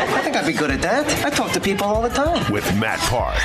I think I'd be good at that. I talk to people all the time. with Matt Park.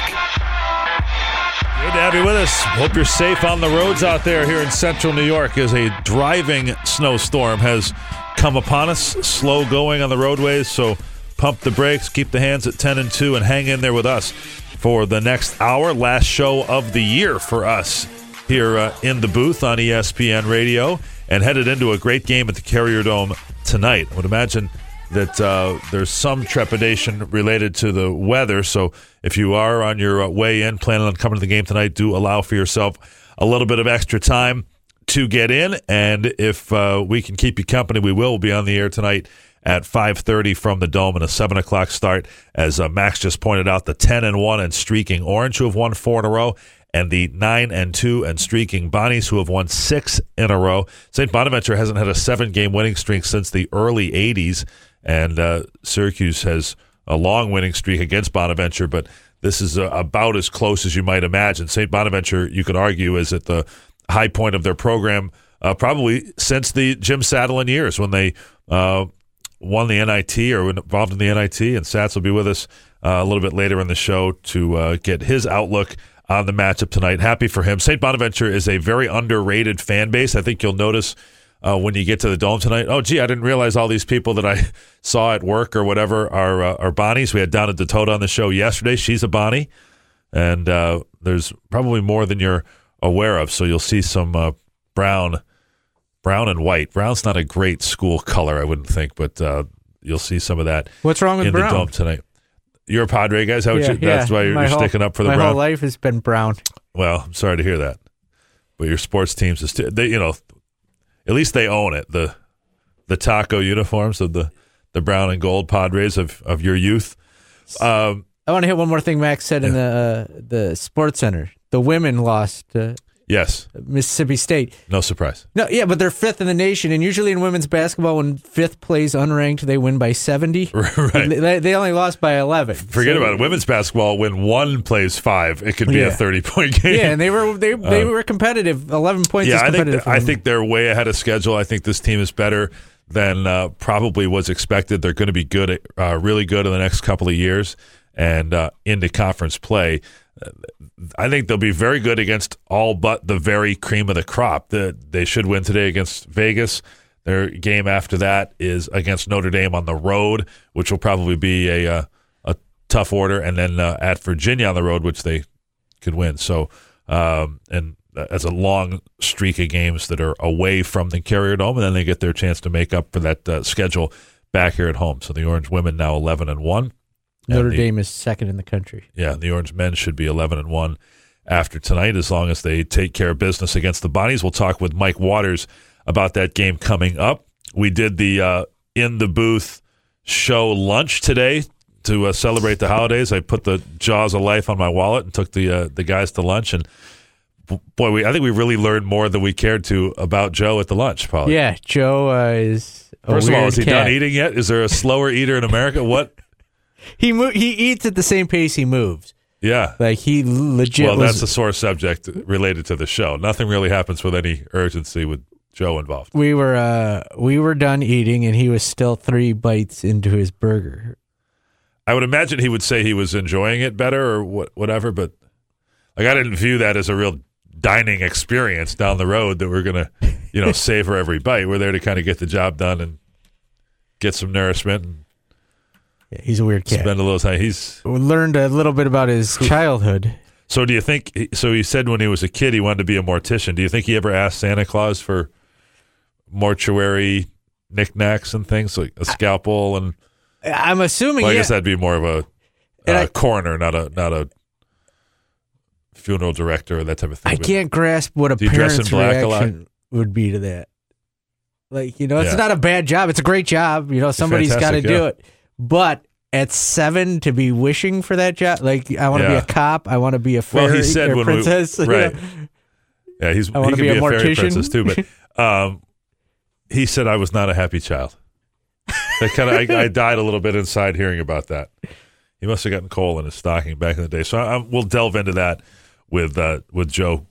Good to have you with us. Hope you're safe on the roads out there here in central New York as a driving snowstorm has come upon us. Slow going on the roadways, so pump the brakes, keep the hands at 10 and 2, and hang in there with us for the next hour. Last show of the year for us here uh, in the booth on ESPN Radio, and headed into a great game at the Carrier Dome tonight. I would imagine that uh, there's some trepidation related to the weather. So if you are on your uh, way in, planning on coming to the game tonight, do allow for yourself a little bit of extra time to get in. And if uh, we can keep you company, we will be on the air tonight at 5.30 from the dome and a 7 o'clock start as uh, max just pointed out the 10 and 1 and streaking orange who have won four in a row and the 9 and 2 and streaking bonnies who have won six in a row st bonaventure hasn't had a seven game winning streak since the early 80s and uh, syracuse has a long winning streak against bonaventure but this is uh, about as close as you might imagine st bonaventure you could argue is at the high point of their program uh, probably since the jim Satalin years when they uh, won the NIT or involved in the NIT, and Sats will be with us uh, a little bit later in the show to uh, get his outlook on the matchup tonight. Happy for him. St. Bonaventure is a very underrated fan base. I think you'll notice uh, when you get to the dome tonight. Oh, gee, I didn't realize all these people that I saw at work or whatever are uh, are Bonnies. We had Donna Ditota on the show yesterday. She's a Bonnie, and uh, there's probably more than you're aware of. So you'll see some uh, brown brown and white. Brown's not a great school color, I wouldn't think, but uh, you'll see some of that. What's wrong with in brown? the dome tonight? You're a Padre guys. That what you, that's why you're, you're whole- sticking up for the my brown. whole life has been brown. Well, I'm sorry to hear that, but your sports teams is they, you know, at least they own it. The the taco uniforms of the the brown and gold Padres of of your youth. Um, I want to hear one more thing Max said in the uh, the sports center. The women lost uh, yes, Mississippi State. no surprise. No, yeah, but they're fifth in the nation, and usually in women's basketball, when fifth plays unranked, they win by seventy. Right. They, they only lost by eleven. Forget So- about it. Women's basketball, when one plays five, it could be a 30 point game. Yeah, and they were they they were competitive. Eleven points. Yeah, is I think I think they're way ahead of schedule. I think this team is better than uh, probably was expected. They're going to be good, at, uh, really good in the next couple of years, and uh, into conference play. I think they'll be very good against all but the very cream of the crop. The, they should win today against Vegas. Their game after that is against Notre Dame on the road, which will probably be a uh, a tough order, and then uh, at Virginia on the road, which they could win. So, um, and that's a long streak of games that are away from the Carrier Dome, and then they get their chance to make up for that uh, schedule back here at home. So the Orange women now eleven and one. Notre the- Dame is second in the country. Yeah, the Orange men should be eleven and one after tonight, as long as they take care of business against the Bonnies. We'll talk with Mike Waters about that game coming up. We did the uh, in the booth show lunch today to uh, celebrate the holidays. I put the jaws of life on my wallet and took the uh, the guys to lunch and. Boy, we, I think we really learned more than we cared to about Joe at the lunch, Paul. Yeah, Joe uh, is. First of all, is he cat. done eating yet? Is there a slower eater in America? What? He mo- he eats at the same pace he moves. Yeah. Like he legit. Well, was, that's a sore subject related to the show. Nothing really happens with any urgency with Joe involved. we were uh we were done eating, and he was still three bites into his burger. I would imagine he would say he was enjoying it better or what, whatever, but like I didn't view that as a real dining experience down the road that we're gonna, you know, savor every bite. We're there to kind of get the job done and get some nourishment and Yeah, he's a weird kid. spend a little time. He's we learned a little bit about his childhood. so. Do you think? So he said when he was a kid he wanted to be a mortician. Do you think he ever asked Santa Claus for mortuary knickknacks and things like a scalpel and? I'm assuming. Well, I yeah, guess that'd be more of a uh, I- coroner, not a not a funeral director or that type of thing. I but- can't grasp what a Do dress in parent's black a lot? would be to that. Like you know, it's Yeah. not a bad job. It's a great job. You know, somebody's got to fantastic, do it. But at seven to be wishing for that job. Like I want to be a cop. I want to be a fairy Well, he said when princess. we right. Yeah, he's I wanna he can be be, a a, fairy princess too. But um, he said I was not a happy child. That kind of I, I died a little bit inside hearing about that. He must have gotten coal in his stocking back in the day. So I, I, we'll delve into that with uh, with Joe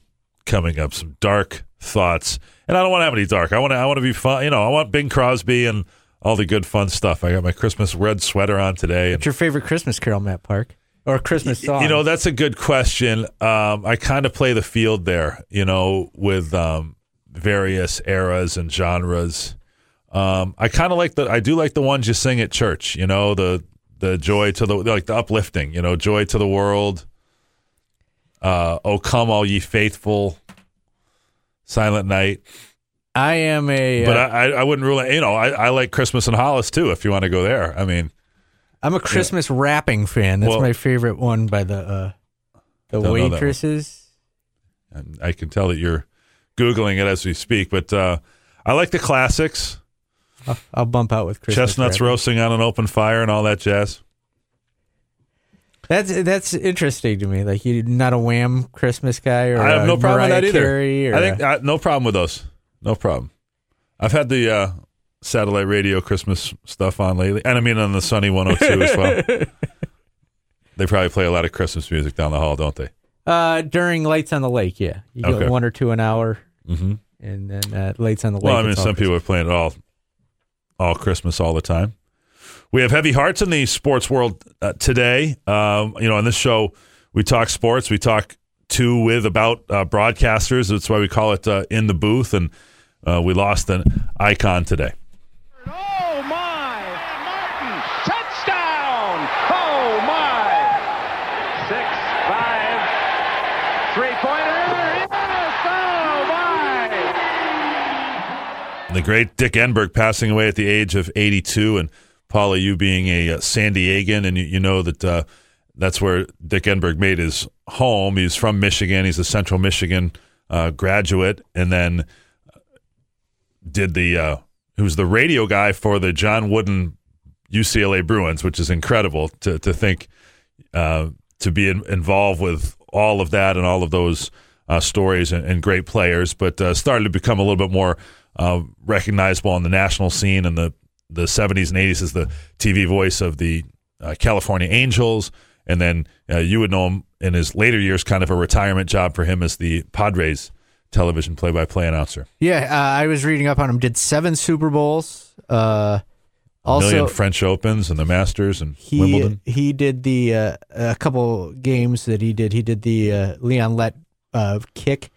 coming up. Some dark thoughts, and I don't want to have any dark. I want to I want to be fun. You know, I want Bing Crosby and all the good fun stuff. I got my Christmas red sweater on today, What's your favorite Christmas carol, Matt Park, or Christmas song? you know, that's a good question. Um, I kind of play the field there, you know, with um, various eras and genres. Um, I kind of like the, I do like the ones you sing at church, you know, the the joy to the like the uplifting, you know, joy to the world. Uh, oh come all ye faithful, Silent Night. I am a. But uh, I, I, wouldn't rule it. You know, I, I like Christmas in Hollis too. If you want to go there, I mean, I'm a Christmas Wrapping fan. That's Well- my favorite one by the uh, the Don't know that one. waitresses. And I can tell that you're googling it as we speak. But uh, I like the classics. I'll, I'll bump out with Christmas. chestnuts roasting on an open fire and all that jazz. That's that's interesting to me. Like you're not a Wham Christmas guy, or I have no problem with that either. Or I think uh, no problem with those. No problem. I've had the uh, satellite radio Christmas stuff on lately, and I mean on the Sunny 102 as well. They probably play a lot of Christmas music down the hall, don't they? uh, during Lights on the Lake. Yeah, you Okay. get one or two an hour, Mm-hmm. and then uh, Lights on the Lake. Well, I mean, some people are playing it all, all Christmas all the time. We have heavy hearts in the sports world uh, today. Um, you know, on this show, we talk sports. We talk to with about uh, broadcasters. That's why we call it uh, in the booth. And uh, we lost an icon today. Oh my! Martin, touchdown! Oh my! Six, five, three pointer. Yes! Oh my! The great Dick Enberg passing away at the age of 82. And Paulie, you being a uh, San Diegan, and you, you know that uh, that's where Dick Enberg made his home. He's from Michigan. He's a Central Michigan uh, graduate, and then did the uh, was the radio guy for the John Wooden UCLA Bruins, which is incredible to to think uh, to be in, involved with all of that and all of those uh, stories and, and great players, but uh, started to become a little bit more uh, recognizable on the national scene in the the 70s and 80s as the TV voice of the uh, California Angels, and then uh, you would know him in his later years, kind of a retirement job for him as the Padres television play-by-play announcer. Yeah, uh, I was reading up on him. Did seven Super Bowls. Uh, A million also, French Opens and the Masters and he Wimbledon. he did the uh, a couple games that he did. He did the uh, Leon Lett uh, kick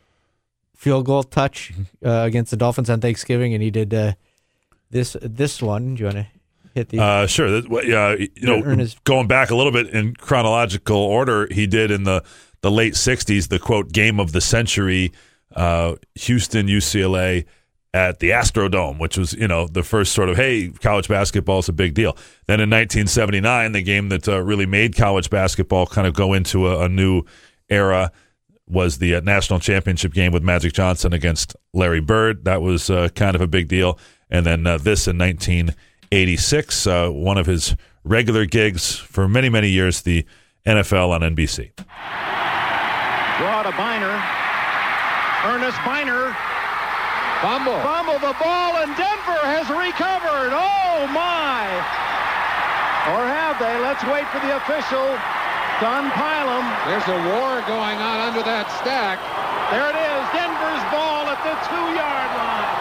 field goal touch Mm-hmm. uh, against the Dolphins on Thanksgiving, and he did uh, this this one. Do you want to hit the? Uh, sure. Yeah, you know, his- going back a little bit in chronological order, he did in the, the late '60s the quote game of the century, uh, Houston UCLA at the Astrodome, which was you know the first sort of hey, college basketball is a big deal. Then in 1979, the game that uh, really made college basketball kind of go into a, a new era was the uh, national championship game with Magic Johnson against Larry Bird. That was uh, kind of a big deal. And then uh, this in 1986, uh, one of his regular gigs for many, many years, the NFL on NBC. Draw to Byner. Ernest Byner. Fumble. Fumble the ball, and Denver has recovered. Oh, my. Or have they? Let's wait for the official to unpile them. There's a war going on under that stack. There it is. Denver's ball at the two-yard line.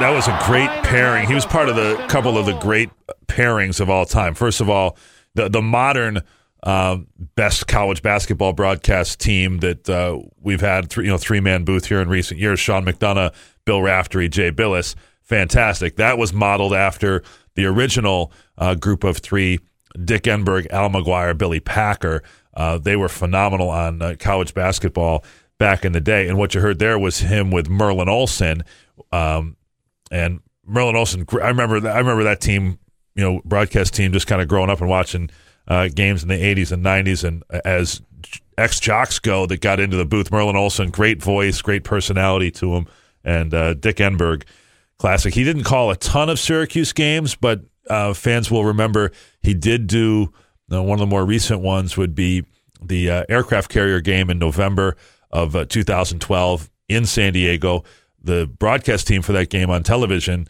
That was a great pairing. He was part of the couple of the great pairings of all time. First of all, the the modern um, best college basketball broadcast team that uh, we've had, three, you know, three man booth here in recent years. Sean McDonough, Bill Raftery, Jay Bilas, fantastic. That was modeled after the original uh, group of three: Dick Enberg, Al McGuire, Billy Packer. Uh, they were phenomenal on uh, college basketball back in the day. And what you heard there was him with Merlin Olsen. Um, and Merlin Olsen, I remember that. I remember that team, you know, broadcast team, just kind of growing up and watching uh, games in the '80s and '90s. And as ex jocks go, that got into the booth, Merlin Olsen, great voice, great personality to him, and uh, Dick Enberg, classic. He didn't call a ton of Syracuse games, but uh, fans will remember he did do uh, one of the more recent ones would be the uh, aircraft carrier game in November of uh, 2012 in San Diego. The broadcast team for that game on television,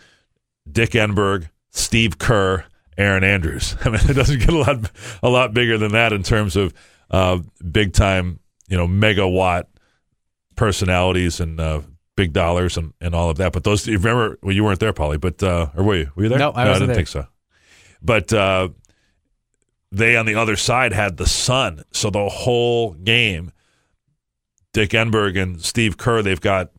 Dick Enberg, Steve Kerr, Erin Andrews. I mean, it doesn't get a lot a lot bigger than that in terms of uh, big time, you know, megawatt personalities and uh, big dollars and, and all of that. But those, you remember, well, you weren't there, Paulie, but uh, or were you? Were you there? No, I I wasn't didn't there. think so. But uh, they on the other side had the sun, so the whole game, Dick Enberg and Steve Kerr, they've got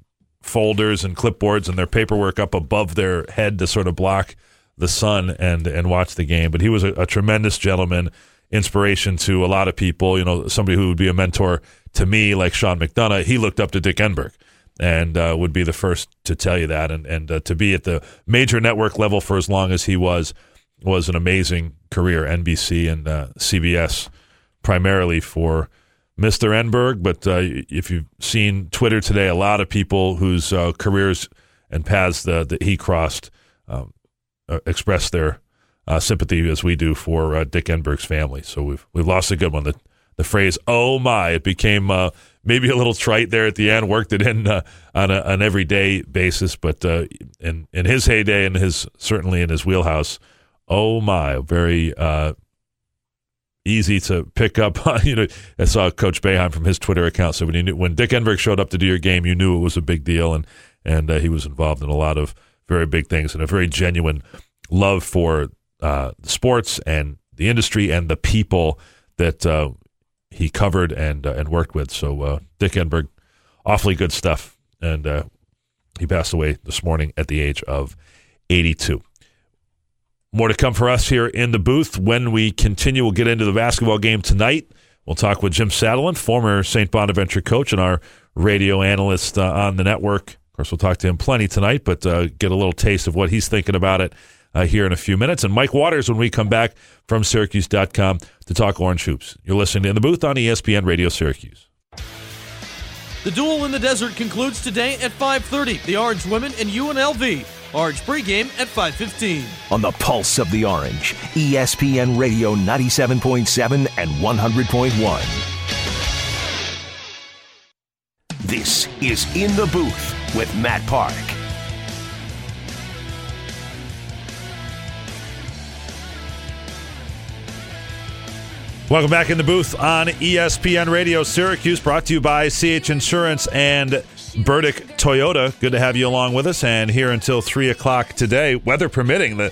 folders and clipboards and their paperwork up above their head to sort of block the sun and and watch the game. But he was a, a tremendous gentleman, inspiration to a lot of people. You know, somebody who would be a mentor to me, like Sean McDonough. He looked up to Dick Enberg and uh, would be the first to tell you that. And and uh, to be at the major network level for as long as he was was an amazing career. NBC and uh, CBS primarily for Mr. Enberg. But uh, if you've seen Twitter today, a lot of people whose uh, careers and paths that he crossed um, uh, express their uh, sympathy as we do for uh, Dick Enberg's family. So we've we've lost a good one. The the phrase "Oh my" it became uh, maybe a little trite there at the end. Worked it in on a, an everyday basis, but in in his heyday and his certainly in his wheelhouse, "Oh my," very easy to pick up. You know, I saw Coach Boeheim from his Twitter account. So when knew, when Dick Enberg showed up to do your game, you knew it was a big deal, and and uh, he was involved in a lot of very big things and a very genuine love for uh, sports and the industry and the people that uh, he covered and uh, and worked with. So uh, Dick Enberg, awfully good stuff, and uh, he passed away this morning at the age of 82. More to come for us here in the booth. When we continue, we'll get into the basketball game tonight. We'll talk with Jim Satalin, former St. Bonaventure coach and our radio analyst uh, on the network. Of course, we'll talk to him plenty tonight, but uh, get a little taste of what he's thinking about it uh, here in a few minutes. And Mike Waters when we come back from Syracuse.com to talk Orange Hoops. You're listening to In the Booth on ESPN Radio Syracuse. The duel in the desert concludes today at 5:30. The Orange women and UNLV. Orange pregame at 5:15. On the pulse of the orange, ESPN Radio 97.7 and 100.1. This is In the Booth with Matt Park. Welcome back in the booth on ESPN Radio Syracuse, brought to you by CH Insurance and Burdick Toyota. Good to have you along with us, and here until 3 o'clock today, weather permitting. The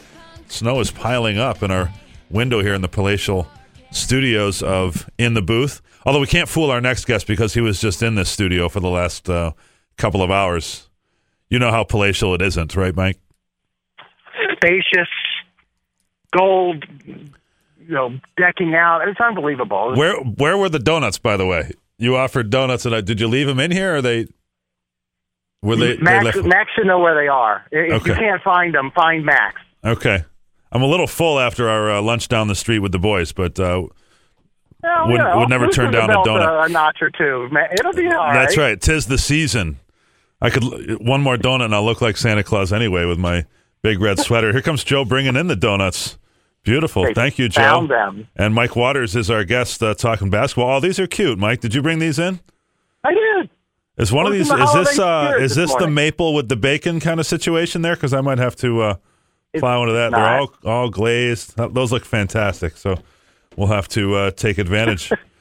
snow is piling up in our window here in the palatial studios of In the Booth. Although we can't fool our next guest because he was just in this studio for the last uh, couple of hours. You know how palatial it isn't, right, Mike? spacious, gold, you know, decking out. It's unbelievable. Where where were the donuts, by the way? You offered donuts, and I, did you leave them in here, or they were they? they Max, left- Max should know where they are. If you can't find them, find Max. Okay, I'm a little full after our uh, lunch down the street with the boys, but uh, Well, Would- you know, would never turn down a donut. A, notch or two. It'll be all right. that's right. Tis the season. I could one more donut, and I'll look like Santa Claus anyway with my big red sweater. Here comes Joe bringing in the donuts. Beautiful. They Thank you, Joe. found them. And Mike Waters is our guest uh, talking basketball. Oh, these are cute, Mike. Did you bring these in? I did. Is one of these? the Is this uh, is this this the maple with the bacon kind of situation there? Because I might have to uh, plow into that. They're all all glazed. Those look fantastic. So we'll have to uh, take advantage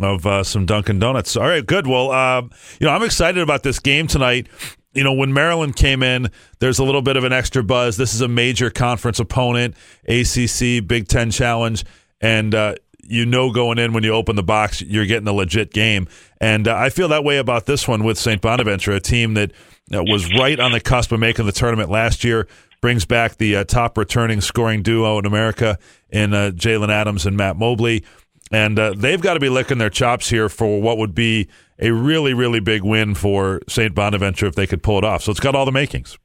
of uh, some Dunkin' Donuts. All right, good. Well, uh, you know, I'm excited about this game tonight. You know, when Maryland came in, there's a little bit of an extra buzz. This is a major conference opponent, ACC Big Ten Challenge, and uh, you know going in when you open the box, you're getting a legit game. And uh, I feel that way about this one with St. Bonaventure, a team that uh, was right on the cusp of making the tournament last year. Brings back the uh, top returning scoring duo in America in Jaylen Adams and Matt Mobley. And uh, they've got to be licking their chops here for what would be a really, really big win for St. Bonaventure if they could pull it off. So it's got all the makings.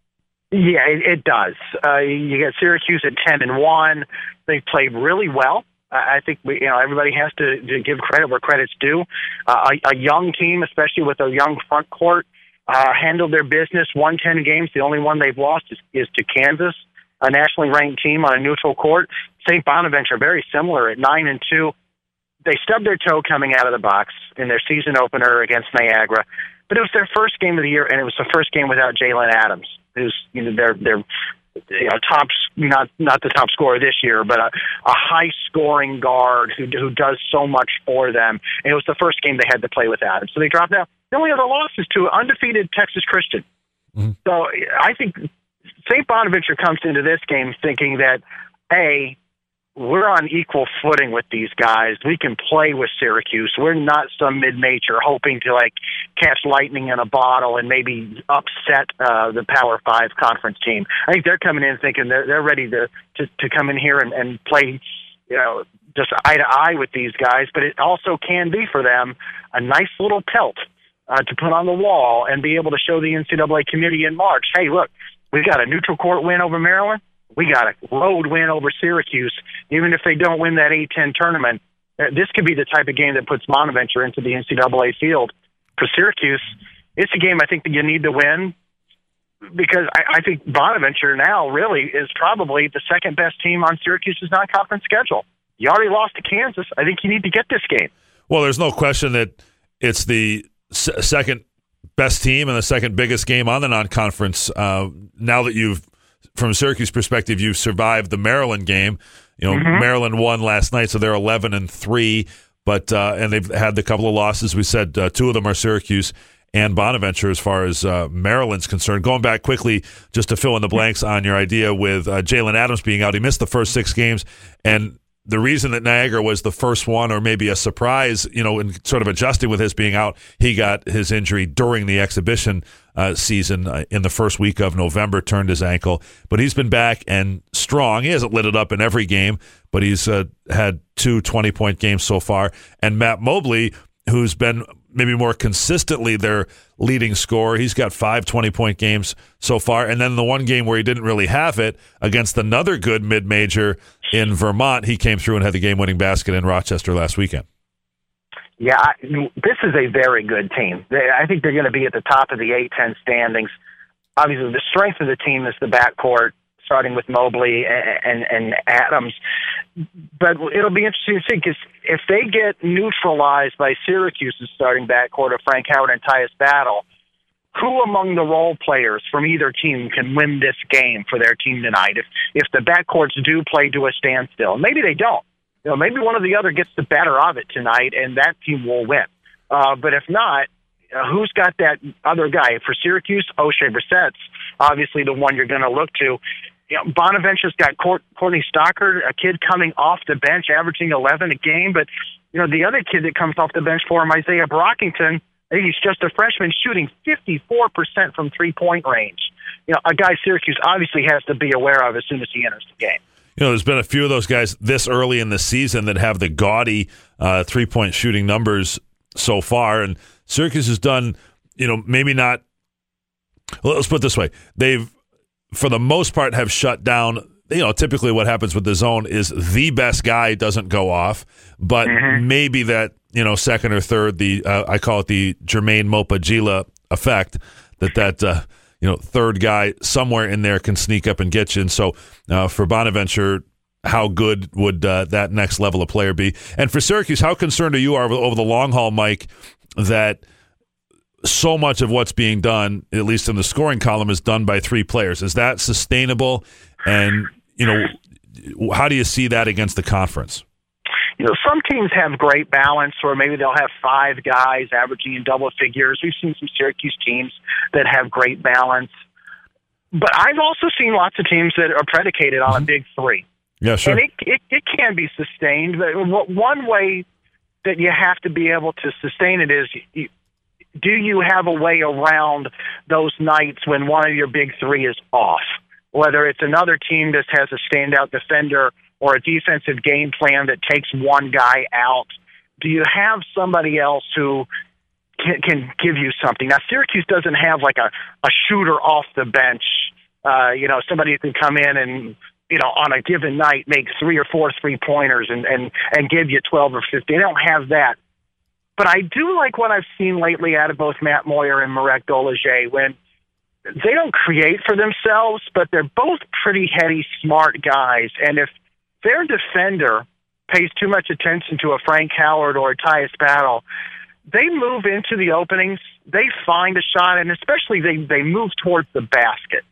Yeah, it, it does. Uh, you get Syracuse at ten and one. They played really well. I I think we, you know everybody has to, to give credit where credit's due. Uh, a, a young team, especially with a young front court, uh, handled their business. Won ten games. The only one they've lost is, is to Kansas. a nationally ranked team on a neutral court. St. Bonaventure very similar at nine and two. They stubbed their toe coming out of the box in their season opener against Niagara, but it was their first game of the year, and it was the first game without Jaylen Adams, who's you know their their you know top not not the top scorer this year, but a, a high scoring guard who who does so much for them. And it was the first game they had to play without him, so they dropped out. The only other loss is to undefeated Texas Christian. Mm-hmm. So I think St. Bonaventure comes into this game thinking that a we're on equal footing with these guys. We can play with Syracuse. We're not some mid-major hoping to like catch lightning in a bottle and maybe upset uh, the Power Five conference team. I think they're coming in thinking they're they're ready to to, to come in here and, and play, you know, just eye to eye with these guys. But it also can be for them a nice little pelt uh, to put on the wall and be able to show the NCAA committee in March. Hey, look, we got a neutral court win over Maryland we got a road win over Syracuse. Even if they don't win that A10 tournament, uh, this could be the type of game that puts Bonaventure into the NCAA field. For Syracuse, it's a game I think that you need to win because I, I think Bonaventure now really is probably the second best team on Syracuse's non-conference schedule. You already lost to Kansas. I think you need to get this game. Well, there's no question that it's the s- second best team and the second biggest game on the non-conference. Uh, now that you've from Syracuse perspective, you've survived the Maryland game. You know, mm-hmm. Maryland won last night, so they're eleven and three. But uh, and they've had a couple of losses. We said uh, two of them are Syracuse and Bonaventure as far as uh, Maryland's concerned. Going back quickly, just to fill in the blanks on your idea with uh, Jaylen Adams being out, he missed the first six games, and the reason that Niagara was the first one, or maybe a surprise, you know, in sort of adjusting with his being out, he got his injury during the exhibition uh, season uh, in the first week of November, turned his ankle. But he's been back and strong. He hasn't lit it up in every game, but he's uh, had two 20 point games so far. And Matt Mobley, who's been maybe more consistently their leading scorer. He's got five 20 point games so far. And then the one game where he didn't really have it against another good mid major in Vermont, he came through and had the game winning basket in Rochester last weekend. Yeah, I, this is a very good team. They, I think they're going to be at the top of the A10 standings. Obviously, the strength of the team is the backcourt starting with Mobley and, and, and Adams. But it'll be interesting to see because if they get neutralized by Syracuse's starting backcourt of Frank Howard and Tyus Battle, who among the role players from either team can win this game for their team tonight? If if the backcourts do play to a standstill, maybe they don't. You know, maybe one or the other gets the better of it tonight, and that team will win. Uh, but if not, uh, who's got that other guy for Syracuse? Oshae Brissett's obviously the one you're going to look to you know, Bonaventure's got Court, Courtney Stockard, a kid coming off the bench, averaging 11 a game. But, you know, the other kid that comes off the bench for him, Izaiah Brockington, I think he's just a freshman shooting 54% from three point range. You know, a guy Syracuse obviously has to be aware of as soon as he enters the game. You know, there's been a few of those guys this early in the season that have the gaudy uh, three point shooting numbers so far. And Syracuse has done, you know, maybe not. Well, let's put it this way: they've for the most part, have shut down. You know, typically what happens with the zone is the best guy doesn't go off, but mm-hmm. maybe that you know second or third, the uh, I call it the Jermaine Mopa effect, that that uh, you know third guy somewhere in there can sneak up and get you. And so uh, for Bonaventure, how good would uh, that next level of player be? And for Syracuse, how concerned are you over, over the long haul, Mike? That so much of what's being done, at least in the scoring column, is done by three players. Is that sustainable? And you know, how do you see that against the conference? You know, some teams have great balance, or maybe they'll have five guys averaging in double figures. We've seen some Syracuse teams that have great balance, but I've also seen lots of teams that are predicated on a mm-hmm. big three. Yeah, sure. And it, it, it can be sustained. But one way that you have to be able to sustain it is you, do you have a way around those nights when one of your big three is off? Whether it's another team that has a standout defender or a defensive game plan that takes one guy out, do you have somebody else who can, can give you something? Now, Syracuse doesn't have like a, a shooter off the bench, uh, you know, somebody who can come in and you know, on a given night, make three or four three pointers and, and, and give you 12 or 15. They don't have that. But I do like what I've seen lately out of both Matt Moyer and Marek Dolezaj when they don't create for themselves, but they're both pretty heady, smart guys. And if their defender pays too much attention to a Frank Howard or a Tyus Battle, they move into the openings, they find a shot, and especially they, they move towards the basket.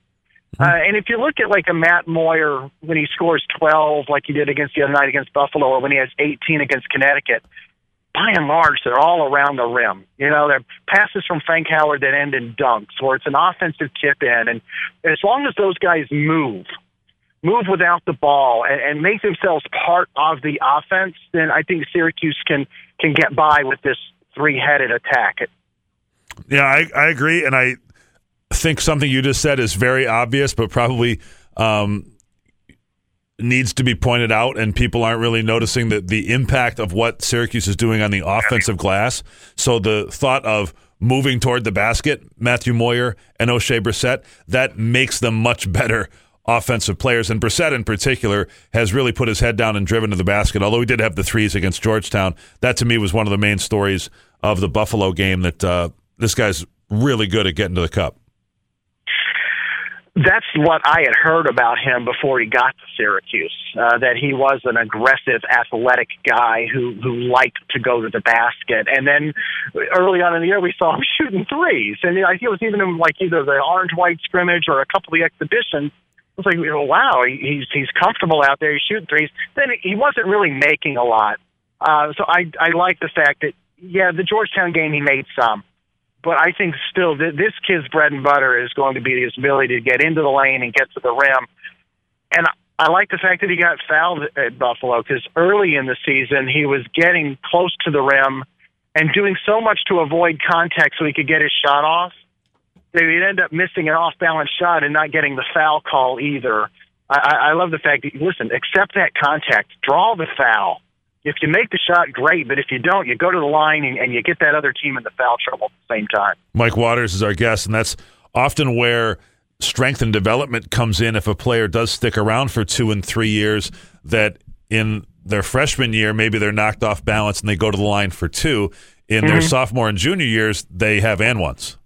Uh, and if you look at like a Matt Moyer when he scores 12, like he did against the other night against Buffalo, or when he has 18 against Connecticut, by and large, they're all around the rim. You know, they're passes from Frank Howard that end in dunks, or it's an offensive tip in. And as long as those guys move, move without the ball, and, and make themselves part of the offense, then I think Syracuse can can get by with this three headed attack. Yeah, I, I agree, and I think something you just said is very obvious, but probably um, needs to be pointed out, and people aren't really noticing the, the impact of what Syracuse is doing on the offensive glass. So the thought of moving toward the basket, Matthew Moyer and Oshae Brissett, that makes them much better offensive players. And Brissett in particular has really put his head down and driven to the basket. Although he did have the threes against Georgetown, that to me was one of the main stories of the Buffalo game. That uh, this guy's really good at getting to the cup that's what I had heard about him before he got to Syracuse. Uh, that he was an aggressive, athletic guy who who liked to go to the basket. And then early on in the year, we saw him shooting threes, and I think it was even in like either the orange white scrimmage or a couple of the exhibitions. It was like, you know, wow, he's he's comfortable out there. He's shooting threes. Then he wasn't really making a lot. Uh, so I I like the fact that yeah, the Georgetown game he made some but I think still th- this kid's bread and butter is going to be his ability to get into the lane and get to the rim. And I, I like the fact that he got fouled at Buffalo because early in the season he was getting close to the rim and doing so much to avoid contact so he could get his shot off that he'd end up missing an off balance shot and not getting the foul call either. I, I love the fact that listen, accept that contact, draw the foul if you make the shot, great. But if you don't, you go to the line and, and you get that other team into foul trouble at the same time. Mike Waters is our guest, and that's often where strength and development comes in. If a player does stick around for two and three years, that in their freshman year, maybe they're knocked off balance and they go to the line for two. In mm-hmm. their sophomore and junior years, they have and ones.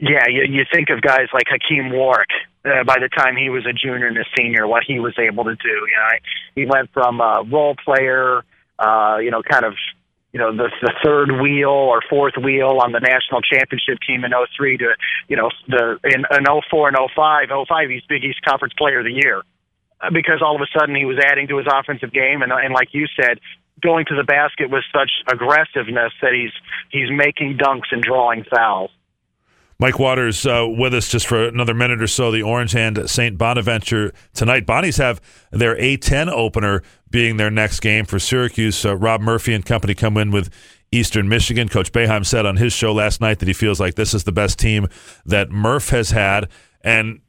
Yeah, you, you think of guys like Hakim Warrick. Uh, by the time he was a junior and a senior, what he was able to do. You know, he went from a role player, uh, you know, kind of, you know, the, the third wheel or fourth wheel on the national championship team in 03 to, you know, the in, in 04 and 05, 05, he's Big East Conference Player of the Year uh, because all of a sudden he was adding to his offensive game, and, and like you said, going to the basket with such aggressiveness that he's he's making dunks and drawing fouls. Mike Waters uh, with us just for another minute or so. The Orange Hand St. Bonaventure tonight. Bonnies have their A10 opener being their next game for Syracuse. Uh, Rob Murphy and company come in with Eastern Michigan. Coach Boeheim said on his show last night that he feels like this is the best team that Murph has had. And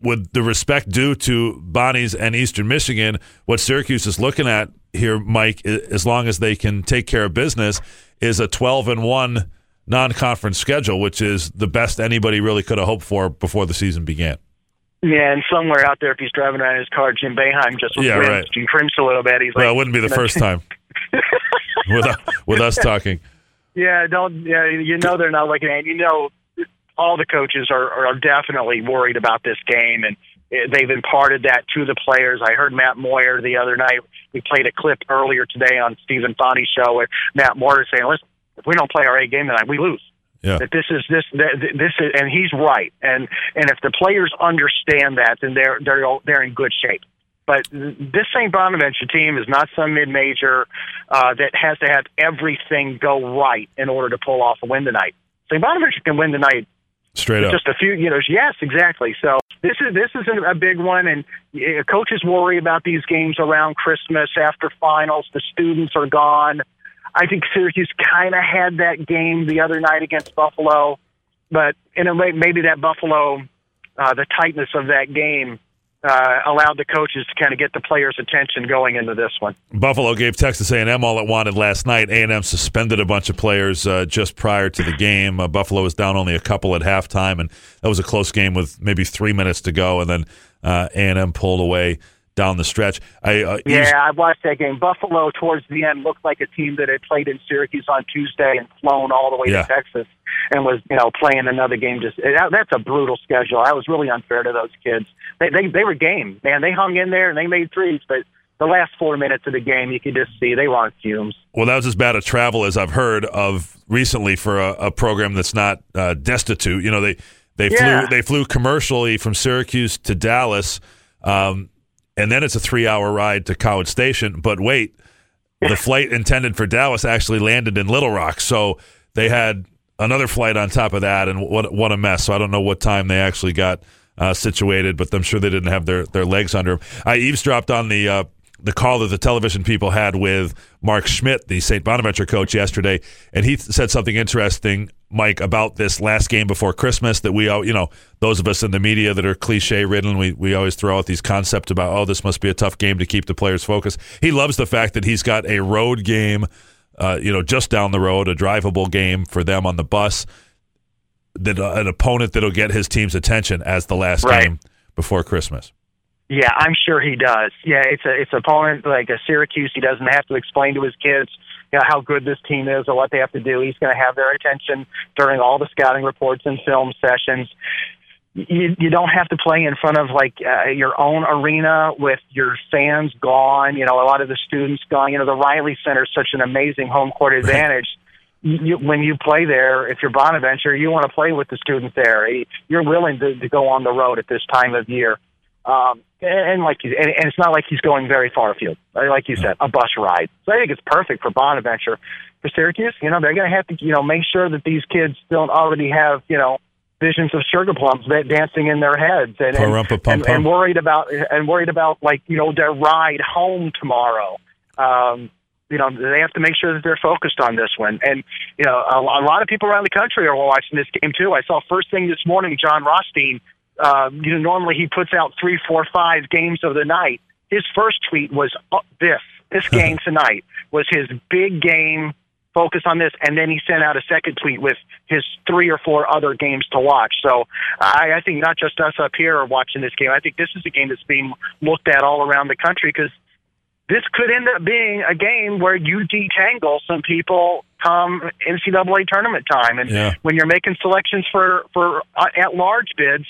with the respect due to Bonnies and Eastern Michigan, what Syracuse is looking at here, Mike, as long as they can take care of business, is a 12 and 1 non-conference schedule, which is the best anybody really could have hoped for before the season began. Yeah, and somewhere out there, if he's driving around in his car, Jim Boeheim just yeah, right. and crimps a little bit. He's like, well, like, it wouldn't be the first time with with us talking. Yeah, don't. Yeah, you know they're not looking at. You know, all the coaches are are definitely worried about this game, and they've imparted that to the players. I heard Matt Moyer the other night. We played a clip earlier today on Stephen Fonte's show where Matt Moyer saying, "Listen, if we don't play our A game tonight, we lose. Yeah. That this is this this is, and he's right. And and if the players understand that, then they're they're they're in good shape. But this St. Bonaventure team is not some mid-major uh, that has to have everything go right in order to pull off a win tonight. St. Bonaventure can win tonight straight up. Just a few, you know. Yes, exactly. So this is this is a big one, and coaches worry about these games around Christmas after finals. The students are gone. I think Syracuse kind of had that game the other night against Buffalo, but in a way, maybe that Buffalo, uh, the tightness of that game uh, allowed the coaches to kind of get the players' attention going into this one. Buffalo gave Texas A&M all it wanted last night. A&M suspended a bunch of players uh, just prior to the game. Uh, Buffalo was down only a couple at halftime, and that was a close game with maybe three minutes to go, and then uh, A&M pulled away down the stretch. I uh, Yeah, I watched that game. Buffalo towards the end looked like a team that had played in Syracuse on Tuesday and flown all the way Yeah. to Texas and was, you know, playing another game. Just that, that's a brutal schedule. I was really unfair to those kids. They they they were game, man. They hung in there and they made threes, but the last four minutes of the game, you could just see they were on fumes. Well, that was as bad a travel as I've heard of recently for a, a program that's not uh, destitute. You know, they they Yeah. flew they flew commercially from Syracuse to Dallas, um, and then it's a three hour ride to College Station. But wait, the flight intended for Dallas actually landed in Little Rock, so they had another flight on top of that, and what what a mess. So I don't know what time they actually got uh, situated, but I'm sure they didn't have their their legs under them. I eavesdropped on the. Uh, the call that the television people had with Mark Schmidt, the St. Bonaventure coach, yesterday, and he said something interesting, Mike, about this last game before Christmas. That we, all, you know, those of us in the media that are cliche ridden, we we always throw out these concepts about, oh, this must be a tough game to keep the players focused. He loves the fact that he's got a road game, uh, you know, just down the road, a drivable game for them on the bus. That uh, an opponent that'll get his team's attention as the last Right. game before Christmas. Yeah, I'm sure he does. Yeah, it's a it's an opponent like a Syracuse. He doesn't have to explain to his kids you know, how good this team is or what they have to do. He's going to have their attention during all the scouting reports and film sessions. You you don't have to play in front of like uh, your own arena with your fans gone. You know, a lot of the students gone. You know, the Reilly Center is such an amazing home court advantage. You, when you play there, if you're Bonaventure, you want to play with the students there. You're willing to, to go on the road at this time of year. Um, and, and like, and, and it's not like he's going very far afield. Like you said, a bus ride. So I think it's perfect for Bonaventure. For Syracuse, you know, they're going to have to, you know, make sure that these kids don't already have, you know, visions of sugar plums that dancing in their heads and and, and, and worried about and worried about like you know their ride home tomorrow. Um, you know, they have to make sure that they're focused on this one. And, you know, a, a lot of people around the country are watching this game too. I saw first thing this morning, Jon Rothstein, uh, you know, normally he puts out three, four, five games of the night. His first tweet was uh, this, this game tonight was his big game, focus on this. And then he sent out a second tweet with his three or four other games to watch. So I, I think not just us up here are watching this game. I think this is a game that's being looked at all around the country because this could end up being a game where you detangle some people come NCAA tournament time. And Yeah. when you're making selections for for uh, at large bids,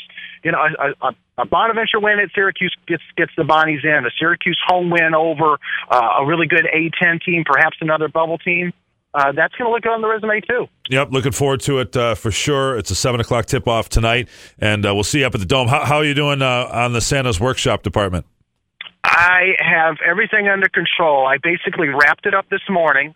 you know, a, a, a Bonaventure win at Syracuse gets gets the Bonnies in. A Syracuse home win over uh, a really good A10 team, perhaps another bubble team. Uh, that's going to look good on the resume too. Yep, looking forward to it uh, for sure. It's a seven o'clock tip off tonight, and uh, we'll see you up at the dome. How, how are you doing uh, on the Santa's workshop department? I have everything under control. I basically wrapped it up this morning.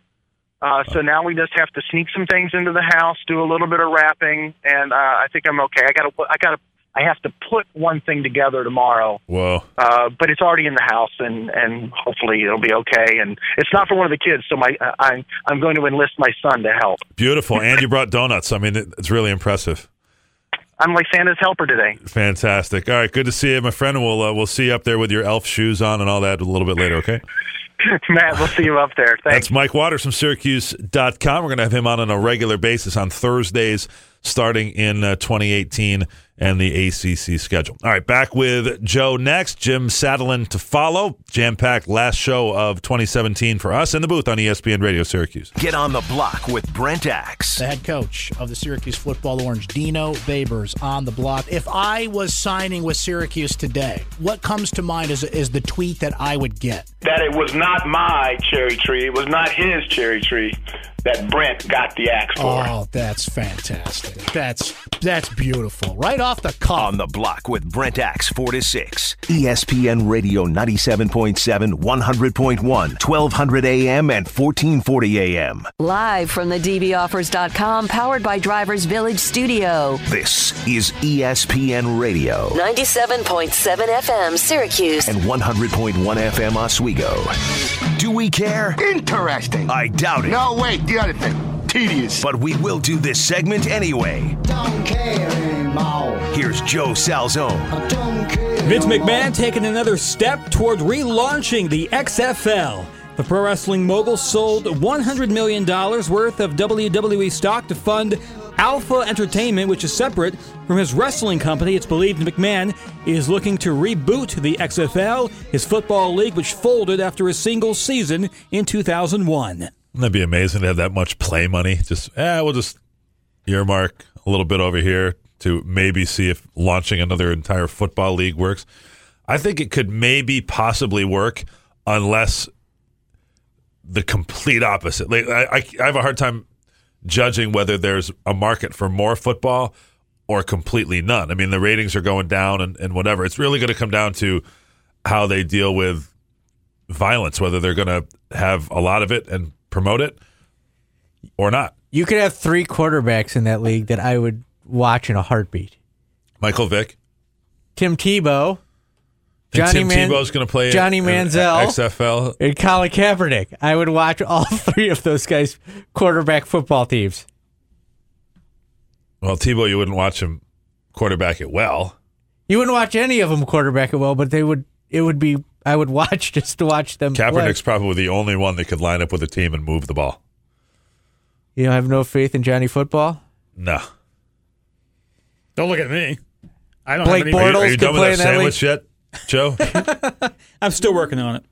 Uh, so now we just have to sneak some things into the house, do a little bit of wrapping, and uh, I think I'm okay. I got to, I got to, I have to put one thing together tomorrow, Whoa, uh, but it's already in the house, and and hopefully it'll be okay. And it's not for one of the kids, so my, uh, I'm I'm going to enlist my son to help. beautiful! And you brought donuts. I mean, it, it's really impressive. I'm like Santa's helper today. Fantastic. All right, good to see you, my friend. We'll uh, we'll see you up there with your elf shoes on and all that a little bit later. Okay. Matt, we'll see you up there. Thanks. That's Mike Waters from Syracuse.com. We're going to have him on on a regular basis on Thursdays starting in uh, 2018 and the ACC schedule. All right, back with Joe next. Jim Satalin to follow. Jam packed last show of 2017 for us in the booth on ESPN Radio Syracuse. Get on the block with Brent Axe. The head coach of the Syracuse football orange, Dino Babers, on the block. If I was signing with Syracuse today, what comes to mind is, is the tweet that I would get. that it was not my cherry tree, it was not his cherry tree that Brent got the axe for. Oh, that's fantastic. That's that's beautiful. Right off the cuff. On the block with Brent Axe 4 to 6. ESPN Radio 97.7, 100.1, 1200 AM and 1440 AM. Live from the DBOffers.com, powered by Drivers Village Studio. This is ESPN Radio 97.7 FM, Syracuse. and 100.1 FM Oswego. Do we care? Interesting. I doubt it. No, wait, the other thing. Tedious. But we will do this segment anyway. Don't care anymore. Here's Joe Salzone. Vince McMahon taking another step toward relaunching the XFL. The pro wrestling mogul sold $100 million worth of WWE stock to fund Alpha Entertainment, which is separate from his wrestling company. It's believed McMahon is looking to reboot the XFL, his football league, which folded after a single season in 2001. Wouldn't that be amazing to have that much play money? Just, eh, we'll just earmark a little bit over here to maybe see if launching another entire football league works. I think it could maybe possibly work unless the complete opposite. Like, I, I, I have a hard time judging whether there's a market for more football or completely none. I mean, the ratings are going down and, and whatever. It's really going to come down to how they deal with violence, whether they're going to have a lot of it and promote it or not. You could have three quarterbacks in that league that I would watch in a heartbeat. Michael Vick. Tim Tebow. Johnny Tim Man- Tebow's going to play Johnny in- in Manziel. XFL. And Colin Kaepernick. I would watch all three of those guys' quarterback football teams. Well, Tebow, you wouldn't watch him quarterback it well. You wouldn't watch any of them quarterback it well, but they would. It would be. I would watch just to watch them. play. Kaepernick's probably the only one that could line up with a team and move the ball. You don't have no faith in Johnny football. No. Don't look at me. I don't Blake have any. Bortles Are you could done with that in that sandwich yet, Joe? I'm still working on it.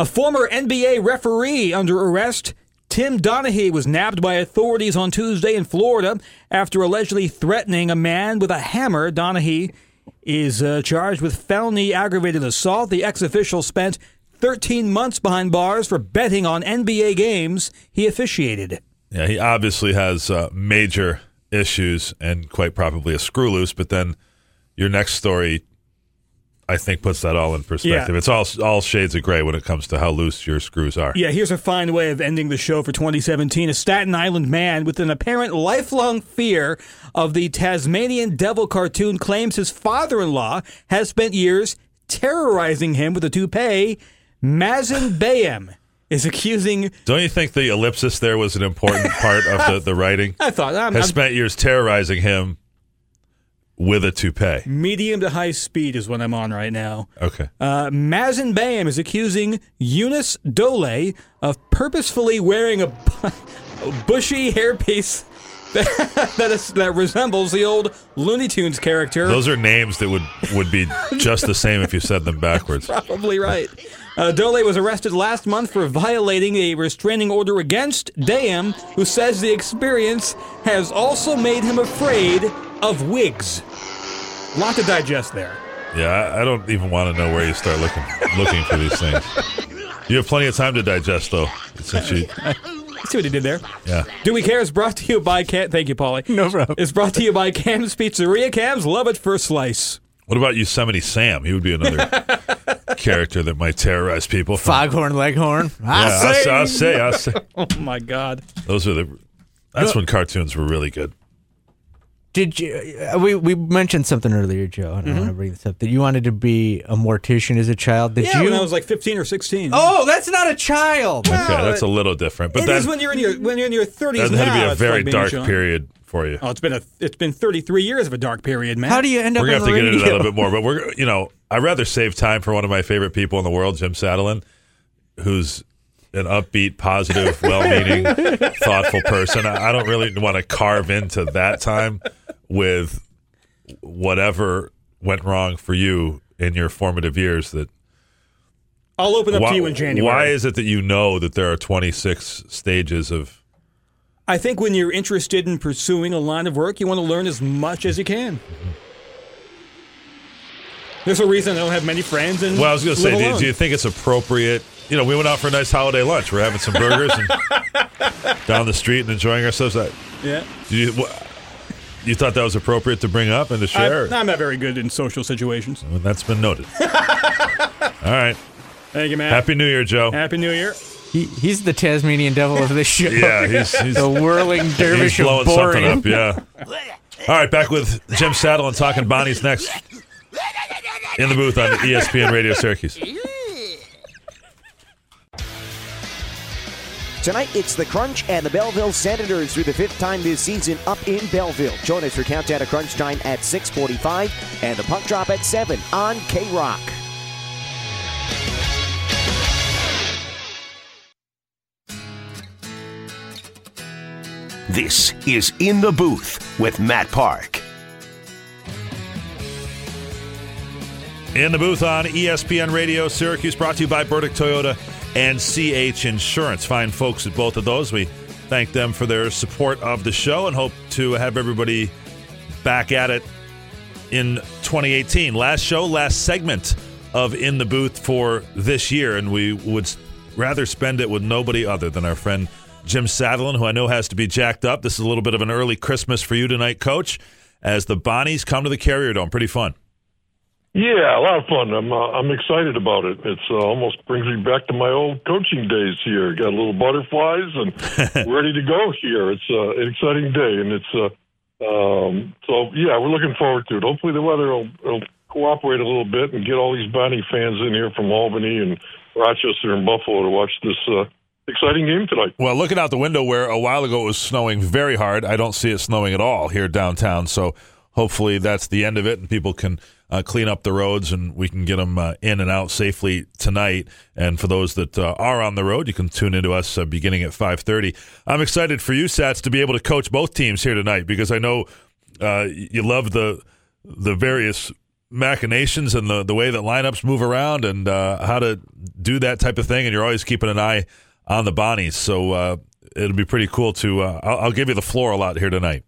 A former NBA referee under arrest, Tim Donaghy, was nabbed by authorities on Tuesday in Florida after allegedly threatening a man with a hammer. Donaghy is uh, charged with felony aggravated assault. The ex official spent 13 months behind bars for betting on NBA games he officiated. Yeah, he obviously has uh, major issues and quite probably a screw loose. But then your next story, I think, puts that all in perspective. Yeah. It's all all shades of gray when it comes to how loose your screws are. Yeah, here's a fine way of ending the show for 2017. A Staten Island man with an apparent lifelong fear of the Tasmanian devil cartoon claims his father in law has spent years terrorizing him with a toupee. Mazen Bayem is accusing. Don't you think the ellipsis there was an important part of the, the writing? I thought I'm, Has I'm- spent years terrorizing him with a toupee. medium to high speed is what I'm on right now. Okay. Uh, Mazen Bayem is accusing Eunice Dole of purposefully wearing a, bu- a bushy hairpiece that, that, is, that resembles the old Looney Tunes character. Those are names that would, would be just the same if you said them backwards. Probably right. Uh, Dole was arrested last month for violating a restraining order against Dayam, who says the experience has also made him afraid of wigs. Lot to digest there. Yeah, I, I don't even want to know where you start looking looking for these things. You have plenty of time to digest, though, since you. See what he did there. Yeah. Do We Care is brought to you by Cam. Thank you, Paulie. No problem. It's brought to you by Cam's Pizzeria. Cam's love it first slice. What about Yosemite Sam? He would be another character that might terrorize people. From, Foghorn Leghorn. I yeah, say. I'll, I'll say, I'll say. Oh my God. Those are the. That's when cartoons were really good. Did you? Uh, we we mentioned something earlier, Joe, and I want to bring this up. That you wanted to be a mortician as a child. Did yeah, you? when I was like 15 or 16. oh, that's not a child. Okay, that's a little different, but that is when you're in your when you're in your 30s. that now, had to be a very like dark period for you. Oh, it's been a it's been 33 years of a dark period, man. How do you end up? We're gonna have on to get into that a little bit more, but we're you know I'd rather save time for one of my favorite people in the world, Jim Satalin, who's an upbeat, positive, well-meaning, thoughtful person. I I don't really want to carve into that time with whatever went wrong for you in your formative years. That I'll open up why, to you in January. why is it that you know that there are 26 stages of I think when you're interested in pursuing a line of work, you want to learn as much as you can. There's a reason I don't have many friends. And Well, I was going to say, do, alone. do you think it's appropriate? You know, we went out for a nice holiday lunch. We're having some burgers and down the street and enjoying ourselves. I- Yeah. Do you, you thought that was appropriate to bring up and to share? I'm, I'm not very good in social situations. Well, that's been noted. All right. Thank you, man. Happy New Year, Joe. Happy New Year. He, he's the Tasmanian devil of this show. Yeah, he's, he's the whirling dervish He's blowing of boring. something up. Yeah. All right, back with Jim Satalin talking Bonnie's next in the booth on ESPN Radio Syracuse. Tonight, it's the Crunch and the Belleville Senators through the fifth time this season up in Belleville. Join us for Countdown to Crunch Time at 645 and the Puck Drop at 7 on K-Rock. This is In the Booth with Matt Park. In the booth on ESPN Radio, Syracuse, brought to you by Burdick Toyota and CH Insurance. Fine folks at both of those. We thank them for their support of the show and hope to have everybody back at it in 2018. Last show, last segment of In the Booth for this year, and we would rather spend it with nobody other than our friend Jim Satalin, who I know has to be jacked up. This is a little bit of an early Christmas for you tonight, Coach, as the Bonnies come to the Carrier Dome. Pretty fun. Yeah, a lot of fun. I'm uh, I'm excited about it. It's uh, almost brings me back to my old coaching days here. Got a little butterflies and ready to go here. It's uh, an exciting day, and it's uh, um, so yeah, we're looking forward to it. Hopefully, the weather will, will cooperate a little bit and get all these Bonnie fans in here from Albany and Rochester and Buffalo to watch this uh, exciting game tonight. Well, looking out the window where a while ago it was snowing very hard, I don't see it snowing at all here downtown. So hopefully that's the end of it and people can uh, clean up the roads and we can get them uh, in and out safely tonight. And for those that uh, are on the road, you can tune into us uh, beginning at 5:30. I'm excited for you, Sats, to be able to coach both teams here tonight because I know uh, you love the the various machinations and the the way that lineups move around and uh, how to do that type of thing. And you're always keeping an eye on the Bonnies, so it'll be pretty cool to. I'll, I'll give you the floor a lot here tonight.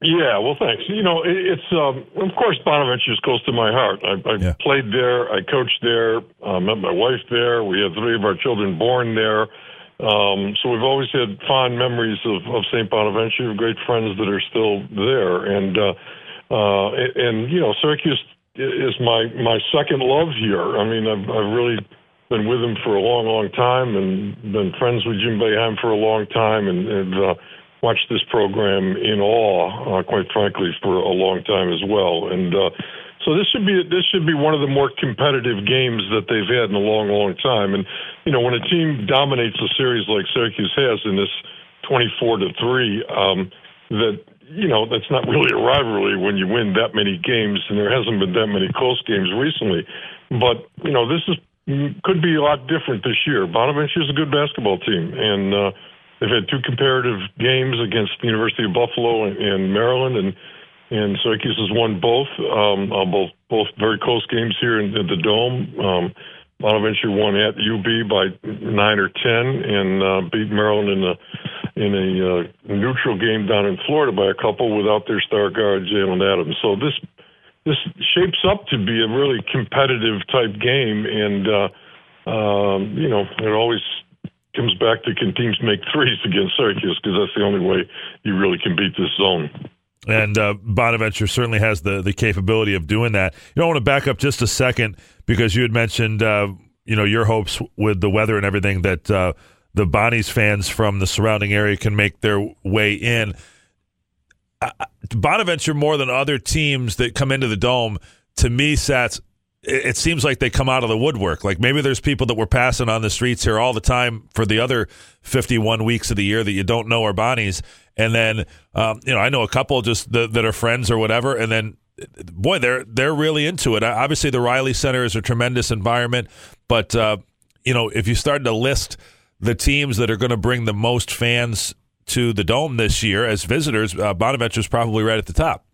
Yeah, well, thanks. You know, it, it's um, of course Bonaventure is close to my heart. I, I Yeah. played there, I coached there, uh, met my wife there. We had three of our children born there, um, so we've always had fond memories of, of St. Bonaventure. Great friends that are still there, and uh, uh, and, you know, Syracuse is my my second love here. I mean, I've I've really been with him for a long, long time, and been friends with Jim Boeheim for a long time, and. and uh, watched this program in awe, uh, quite frankly, for a long time as well. And uh, so this should be this should be one of the more competitive games that they've had in a long, long time. And you know, when a team dominates a series like Syracuse has in this twenty-four to three, um, that you know that's not really a rivalry when you win that many games, and there hasn't been that many close games recently. But you know, this is could be a lot different this year. Bonaventure is a good basketball team, and uh, they've had two comparative games against the University of Buffalo and, and Maryland, and and Syracuse has won both, um, uh, both both very close games here in, in the dome. Um, Bonaventure won at UB by nine or ten, and uh, beat Maryland in a in a uh, neutral game down in Florida by a couple without their star guard Jaylen Adams. So this this shapes up to be a really competitive type game, and uh, um, you know it always comes back to can teams make threes against Syracuse because that's the only way you really can beat this zone. And uh, Bonaventure certainly has the the capability of doing that. You know, I want to back up just a second because you had mentioned, uh, you know, your hopes with the weather and everything that uh, the Bonnies fans from the surrounding area can make their way in. Bonaventure, more than other teams that come into the dome, to me, Sats, it, seems like they come out of the woodwork. Like maybe there's people that were passing on the streets here all the time for the other 51 weeks of the year that you don't know are Bonnies. And then, um, you know, I know a couple just that, are friends or whatever. And then, boy, they're they're really into it. Obviously, the Reilly Center is a tremendous environment, but uh, you know, if you start to list the teams that are going to bring the most fans to the dome this year as visitors, uh, Bonaventure's probably right at the top.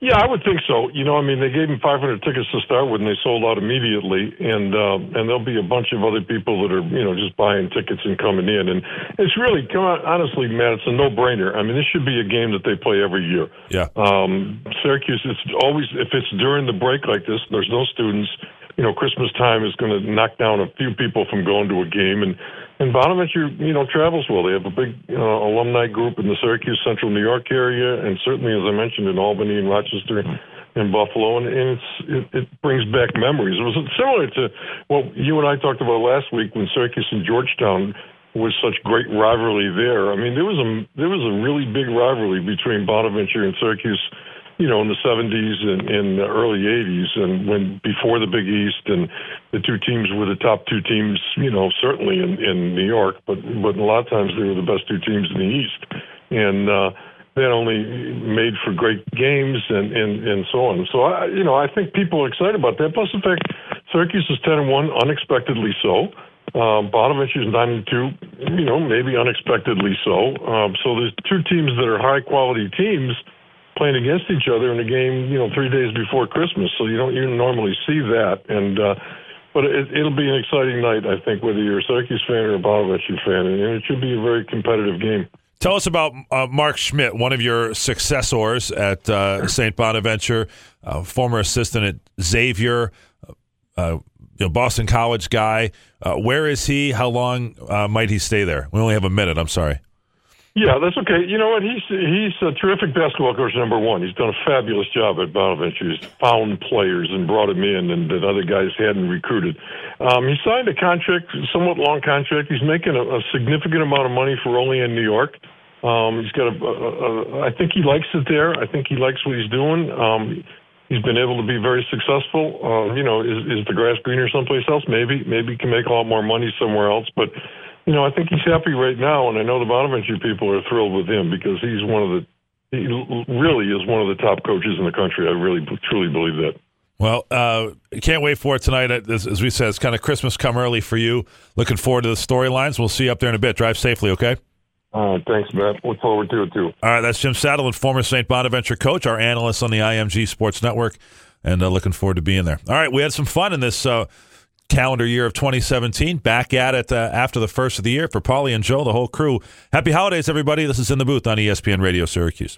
Yeah, I would think so. You know, I mean, they gave him 500 tickets to start with, and they sold out immediately. And uh, and there'll be a bunch of other people that are, you know, just buying tickets and coming in. And it's really, come on, honestly, Matt, it's a no-brainer. I mean, this should be a game that they play every year. Yeah. Um, Syracuse, it's always if it's during the break like this, there's no students. You know, Christmas time is going to knock down a few people from going to a game, and and Bonaventure, you know, travels well. They have a big uh, alumni group in the Syracuse Central New York area, and certainly, as I mentioned, in Albany and Rochester and Buffalo, and, and it, it brings back memories. It was similar to what you and I talked about last week when Syracuse and Georgetown was such great rivalry there. I mean, there was a there was a really big rivalry between Bonaventure and Syracuse you know, in the 70s and in the early 80s, and when before the Big East, and the two teams were the top two teams, you know, certainly in, in New York, but but a lot of times they were the best two teams in the East, and uh, that only made for great games and and and so on. So I, you know, I think people are excited about that. Plus the fact Syracuse is 10 and one, unexpectedly so. Um, nine and two, you know, maybe unexpectedly so. Um, so there's two teams that are high quality teams playing against each other in a game, you know, three days before Christmas. So you don't you normally see that, and uh, but it, it'll be an exciting night, I think, whether you're a Syracuse fan or a Bonaventure fan, and it should be a very competitive game. Tell us about uh, Mark Schmidt, one of your successors at uh, St. Bonaventure, uh, former assistant at Xavier, uh, you know, Boston College guy. Uh, where is he? How long uh, might he stay there? We only have a minute. I'm sorry. Yeah, that's okay. You know what? He's he's a terrific basketball coach. Number one, he's done a fabulous job at Bonaventure. He's found players and brought them in, and that other guys hadn't recruited. Um, he signed a contract, somewhat long contract. He's making a, a significant amount of money for only in New York. Um, he's got a, a, a. I think he likes it there. I think he likes what he's doing. Um, he's been able to be very successful. Uh, you know, is, is the grass greener someplace else? Maybe, maybe he can make a lot more money somewhere else. But you know, I think he's happy right now, and I know the Bonaventure people are thrilled with him because he's one of the. He really is one of the top coaches in the country. I really, truly believe that. Well, uh, can't wait for it tonight. As, as we said, it's kind of Christmas come early for you. Looking forward to the storylines. We'll see you up there in a bit. Drive safely, okay? Uh, thanks, Matt. Look forward to it, too. All right, that's Jim Satalin, former St. Bonaventure coach, our analyst on the IMG Sports Network, and uh, looking forward to being there. All right, we had some fun in this uh, calendar year of 2017. Back at it uh, after the first of the year for Paulie and Joe, the whole crew. Happy holidays, everybody. This is In the Booth on ESPN Radio Syracuse.